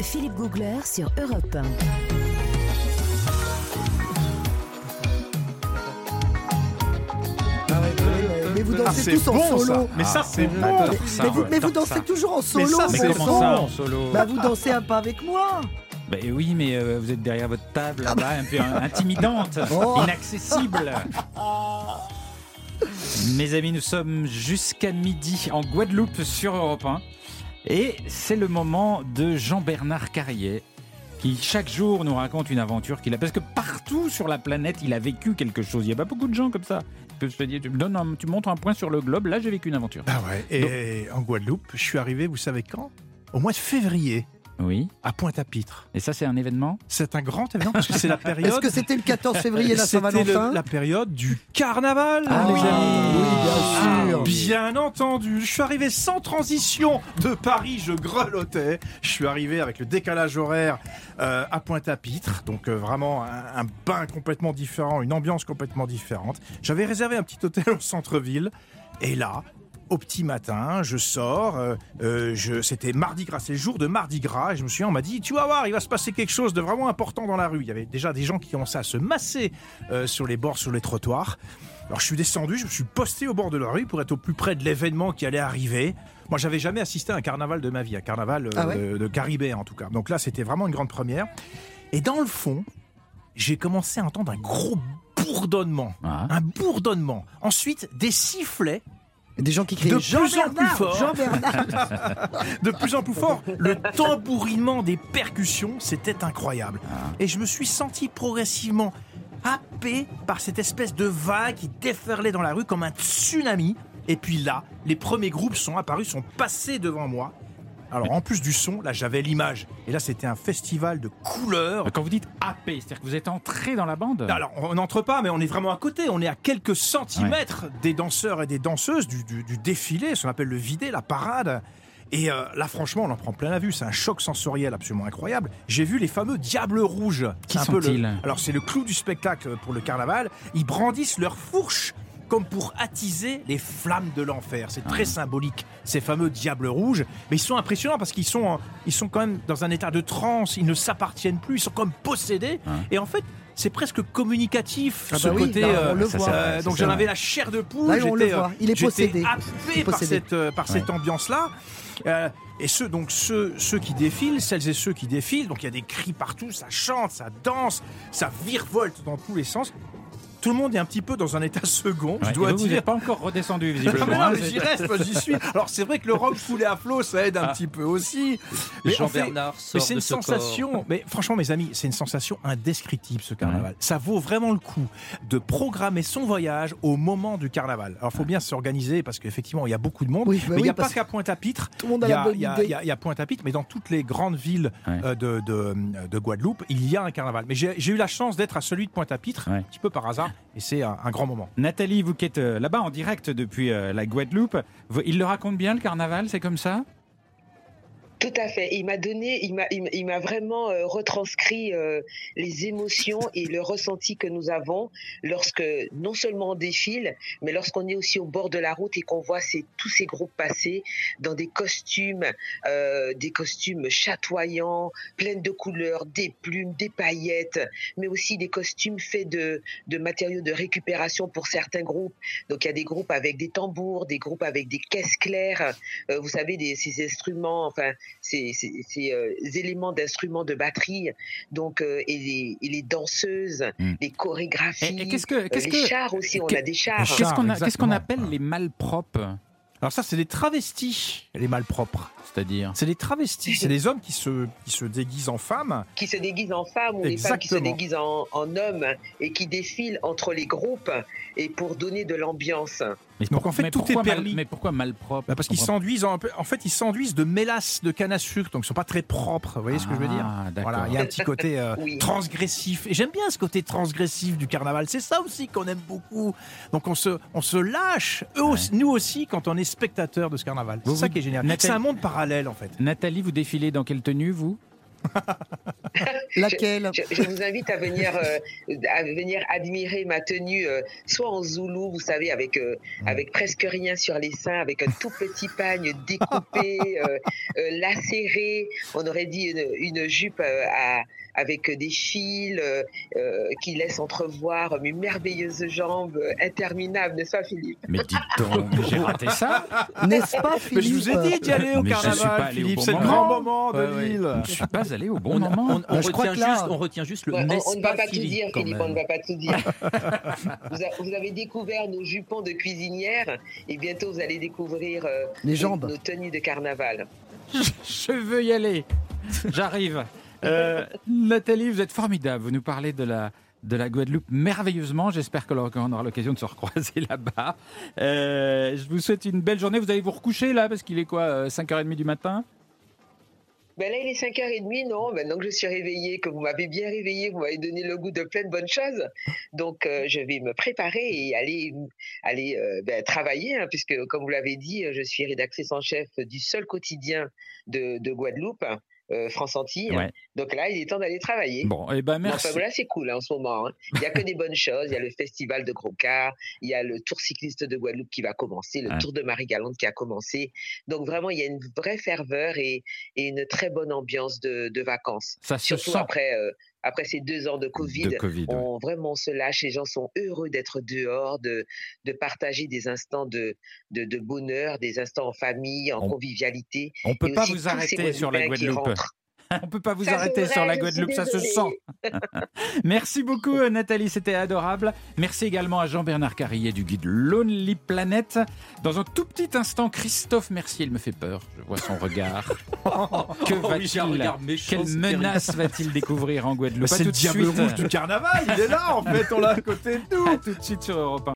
Philippe Googler sur Europe 1. Mais vous Ah, dansez c'est tous en solo. ça. Mais ça, c'est bon. Mais, mais vous, mais vous dansez toujours en solo. ça, Mais c'est bon comment ça en solo Bah vous dansez un pas avec moi. Ben oui, mais euh, vous êtes derrière votre table là-bas, un peu intimidante, Oh. inaccessible. Mes amis, nous sommes jusqu'à midi en Guadeloupe sur Europe 1. Et c'est le moment de Jean-Bernard Carrier qui chaque jour nous raconte une aventure qu'il a. Parce que partout sur la planète, il a vécu quelque chose. Il n'y a pas beaucoup de gens comme ça. Tu peux se dire, tu, montres un point sur le globe, là j'ai vécu une aventure. Ah ouais. Et en Guadeloupe, je suis arrivé, vous savez quand? Au mois de février, Oui. à Pointe-à-Pitre. Et ça, c'est un événement? C'est un grand événement parce que c'est la Est-ce période. que c'était le 14 février la Saint-Valentin le- la période du carnaval, Ah les oui, amis. oui, bien sûr. Bien entendu, je suis arrivé sans transition de Paris, je grelottais. Je suis arrivé avec le décalage horaire euh, à Pointe-à-Pitre, donc euh, vraiment un, un bain complètement différent, une ambiance complètement différente. J'avais réservé un petit hôtel au centre-ville, et là, au petit matin, je sors. euh, euh, je, c'était Mardi Gras, c'est le jour de Mardi Gras. Et je me suis, on m'a dit, tu vas voir, il va se passer quelque chose de vraiment important dans la rue. Il y avait déjà des gens qui commençaient à se masser euh, sur les bords, sur les trottoirs. Alors je suis descendu, je me suis posté au bord de la rue pour être au plus près de l'événement qui allait arriver. Moi, j'avais jamais assisté à un carnaval de ma vie, un carnaval euh, Ah ouais? de, de Caribé en tout cas. Donc là, c'était vraiment une grande première. Et dans le fond, j'ai commencé à entendre un gros bourdonnement. Ah. Un bourdonnement. Ensuite, des sifflets Des gens qui crient De plus en plus fort. De plus en plus fort. Le tambourinement des percussions, c'était incroyable. Ah. Et je me suis senti progressivement happé par cette espèce de vague qui déferlait dans la rue comme un tsunami. Et puis là, les premiers groupes sont apparus, sont passés devant moi. Alors en plus du son, là j'avais l'image. Et là c'était un festival de couleurs. Quand vous dites AP, c'est-à-dire que vous êtes entré dans la bande? Alors, on n'entre pas, mais on est vraiment à côté. On est à quelques centimètres des danseurs et des danseuses du, du- du défilé, ce qu'on appelle le vidé, la parade. Et euh, là, franchement, on en prend plein la vue. C'est un choc sensoriel absolument incroyable. J'ai vu les fameux diables rouges. Qui peu le- sont-ils? Alors, c'est le clou du spectacle pour le carnaval. Ils brandissent leurs fourches comme pour attiser les flammes de l'enfer. C'est très symbolique, ces fameux diables rouges. Mais ils sont impressionnants parce qu'ils sont, en- ils sont quand même dans un état de transe. Ils ne s'appartiennent plus. Ils sont comme possédés. Et en fait, c'est presque communicatif, Ah ce bah oui, côté. là, on euh, le voit. euh, donc j'en avais la chair de poule. Là, on le j'étais, voit. Il est possédé. happé est par cette, euh, par cette ambiance-là. Euh, et ceux, donc ceux, ceux qui défilent, celles et ceux qui défilent, donc il y a des cris partout, ça chante, ça danse, ça virevolte dans tous les sens. Tout le monde est un petit peu dans un état second, je dois et vous, vous dire. n'êtes pas encore redescendu, Ah, visiblement. mais non, mais c'est- j'y reste, j'y suis. Alors c'est vrai que le rock coulé à flot, ça aide un Ah. petit peu aussi. Mais fait- Jean-Bernard mais sort c'est une ce corps. sensation, mais franchement mes amis, c'est une sensation indescriptible ce carnaval. Ça vaut vraiment le coup de programmer son voyage au moment du carnaval. Alors il faut bien s'organiser parce qu'effectivement il y a beaucoup de monde, Oui, bah mais il oui, n'y a pas qu'à Pointe-à-Pitre. Tout le monde a la bonne il y a- idée. il y a- Pointe-à-Pitre, mais dans toutes les grandes villes Ouais. euh, de, de, de Guadeloupe, il y a un carnaval. Mais j'ai j'ai eu la chance d'être à celui de Pointe-à-Pitre, Ouais. un petit peu par hasard, et c'est un, un grand moment. Nathalie, vous qui êtes euh, là-bas en direct depuis euh, la Guadeloupe, il le raconte bien le carnaval, c'est comme ça? Tout à fait. Il m'a donné, il m'a, il m'a- vraiment euh, retranscrit euh, les émotions et le ressenti que nous avons lorsque non seulement on défile, mais lorsqu'on est aussi au bord de la route et qu'on voit ces, tous ces groupes passer dans des costumes, euh, des costumes chatoyants, pleins de couleurs, des plumes, des paillettes, mais aussi des costumes faits de, de matériaux de récupération pour certains groupes. Donc il y a des groupes avec des tambours, des groupes avec des caisses claires, euh, vous savez, des, ces instruments, enfin ces, ces- ces, euh, éléments d'instruments de batterie, donc euh, et, les, et les danseuses, Hmm. les chorégraphies, Et, et qu'est-ce que, euh, qu'est-ce les que, chars aussi, on a des chars. chars. qu'est-ce qu'on a- qu'est-ce qu'on exactement. appelle les malpropres? Alors ça c'est des travestis, les malpropres. C'est-à-dire? C'est des travestis, c'est des hommes qui se, qui se déguisent en femmes. qui se déguisent en femmes ou les femmes qui se déguisent en, en hommes et qui défilent entre les groupes et pour donner de l'ambiance. Mais Donc, en fait, mais tout est mal- permis. mais pourquoi malpropre? Bah, parce qu'ils s'enduisent en, en fait ils s'enduisent de mélasse de canne à sucre donc ils sont pas très propres vous voyez ce que je veux dire? Ah, voilà il y a un petit côté euh, Oui. transgressif. Et j'aime bien ce côté transgressif du carnaval. C'est ça aussi qu'on aime beaucoup. Donc on se on se lâche eux aussi- nous aussi quand on est spectateur de ce carnaval. C'est ça vous- qui est génial. Nathalie- c'est un monde parallèle en fait. Nathalie, vous défilez dans quelle tenue, vous? Laquelle Je, je vous invite à venir, euh, à venir admirer ma tenue, euh, soit en zoulou, vous savez, avec, euh, avec presque rien sur les seins, avec un tout petit pagne découpé, euh, euh, lacéré. On aurait dit une, une jupe euh, à, avec des fils qui laissent entrevoir mes merveilleuses jambes interminables, n'est-ce pas, Philippe? Mais dites donc, j'ai raté ça. N'est-ce pas, Mais Philippe je vous ai dit d'y aller au Mais je suis pas carnaval, Philippe. bon C'est le moment. grand moment de Ouais, ouais. l'île. Je suis pas allé au bon On, moment. On- crois retient là- juste, on retient juste le Ouais, on- ne va pas tout dire, Philippe, on ne va pas tout dire. vous, a- vous avez découvert nos jupons de cuisinière et bientôt vous allez découvrir euh, Les jambes. nos tenues de carnaval. Je veux y aller. J'arrive. Euh, Nathalie, vous êtes formidable. Vous nous parlez de la, de la Guadeloupe merveilleusement. J'espère que l'on on aura l'occasion de se recroiser là-bas. Euh, je vous souhaite une belle journée. Vous allez vous recoucher là parce qu'il est quoi euh, 5h30 du matin? Ben là, il est 5h30, non Maintenant que je suis réveillée, que vous m'avez bien réveillée, vous m'avez donné le goût de plein de bonnes choses. Donc, euh, je vais me préparer et aller, aller euh, ben, travailler, hein, puisque, comme vous l'avez dit, je suis rédactrice en chef du seul quotidien de, de Guadeloupe, euh, France Antilles. Ouais. Donc là, il est temps d'aller travailler. Bon, eh ben merci. Enfin, voilà, c'est cool hein, en ce moment. hein. Il n'y a que des bonnes choses. Il y a le festival de Gros Car, il y a le Tour cycliste de Guadeloupe qui va commencer, le Ouais. Tour de Marie-Galante qui a commencé. Donc vraiment, il y a une vraie ferveur et, et une très bonne ambiance de, de vacances. Ça se Surtout sent après, euh, après ces deux ans de Covid. de Covid. ouais. On vraiment se lâche, les gens sont heureux d'être dehors, de, de partager des instants de, de, de bonheur, des instants en famille, en On- convivialité. On peut Et pas vous arrêter sur la Guadeloupe. On peut pas vous Ça, arrêter vrai, sur la Guadeloupe, ça se sent. Merci beaucoup Nathalie, c'était adorable. Merci également à Jean-Bernard Carrier du guide Lonely Planet. Dans un tout petit instant, Christophe Mercier, il me fait peur, je vois son regard. que Oh oui, va-t-il regard méchant, Quelle menace va-t-il découvrir en Guadeloupe? Bah, c'est le diable suite. rouge du carnaval, il est là en fait, on l'a à côté de nous. À tout de suite sur Europe 1.